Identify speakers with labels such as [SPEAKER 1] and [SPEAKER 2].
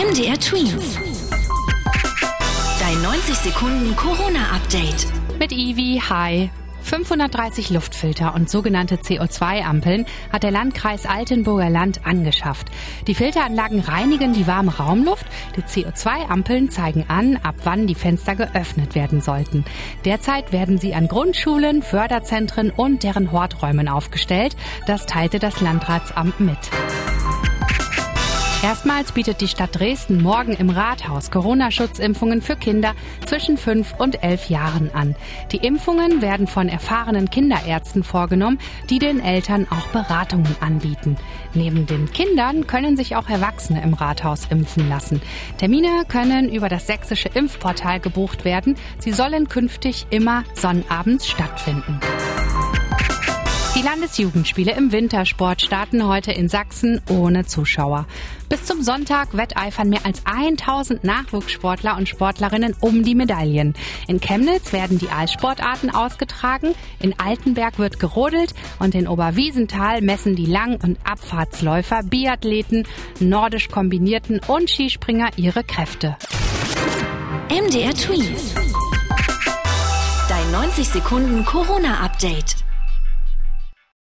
[SPEAKER 1] MDR Twins. Dein 90 Sekunden Corona-Update.
[SPEAKER 2] Mit Ivi, hi. 530 Luftfilter und sogenannte CO2-Ampeln hat der Landkreis Altenburger Land angeschafft. Die Filteranlagen reinigen die warme Raumluft. Die CO2-Ampeln zeigen an, ab wann die Fenster geöffnet werden sollten. Derzeit werden sie an Grundschulen, Förderzentren und deren Horträumen aufgestellt. Das teilte das Landratsamt mit. Erstmals bietet die Stadt Dresden morgen im Rathaus Corona-Schutzimpfungen für Kinder zwischen 5 und 11 Jahren an. Die Impfungen werden von erfahrenen Kinderärzten vorgenommen, die den Eltern auch Beratungen anbieten. Neben den Kindern können sich auch Erwachsene im Rathaus impfen lassen. Termine können über das sächsische Impfportal gebucht werden. Sie sollen künftig immer sonnabends stattfinden. Die Landesjugendspiele im Wintersport starten heute in Sachsen ohne Zuschauer. Bis zum Sonntag wetteifern mehr als 1000 Nachwuchssportler und Sportlerinnen um die Medaillen. In Chemnitz werden die Eissportarten ausgetragen, in Altenberg wird gerodelt und in Oberwiesenthal messen die Lang- und Abfahrtsläufer, Biathleten, nordisch kombinierten und Skispringer ihre Kräfte.
[SPEAKER 1] MDR Twins. Dein 90 Sekunden Corona-Update.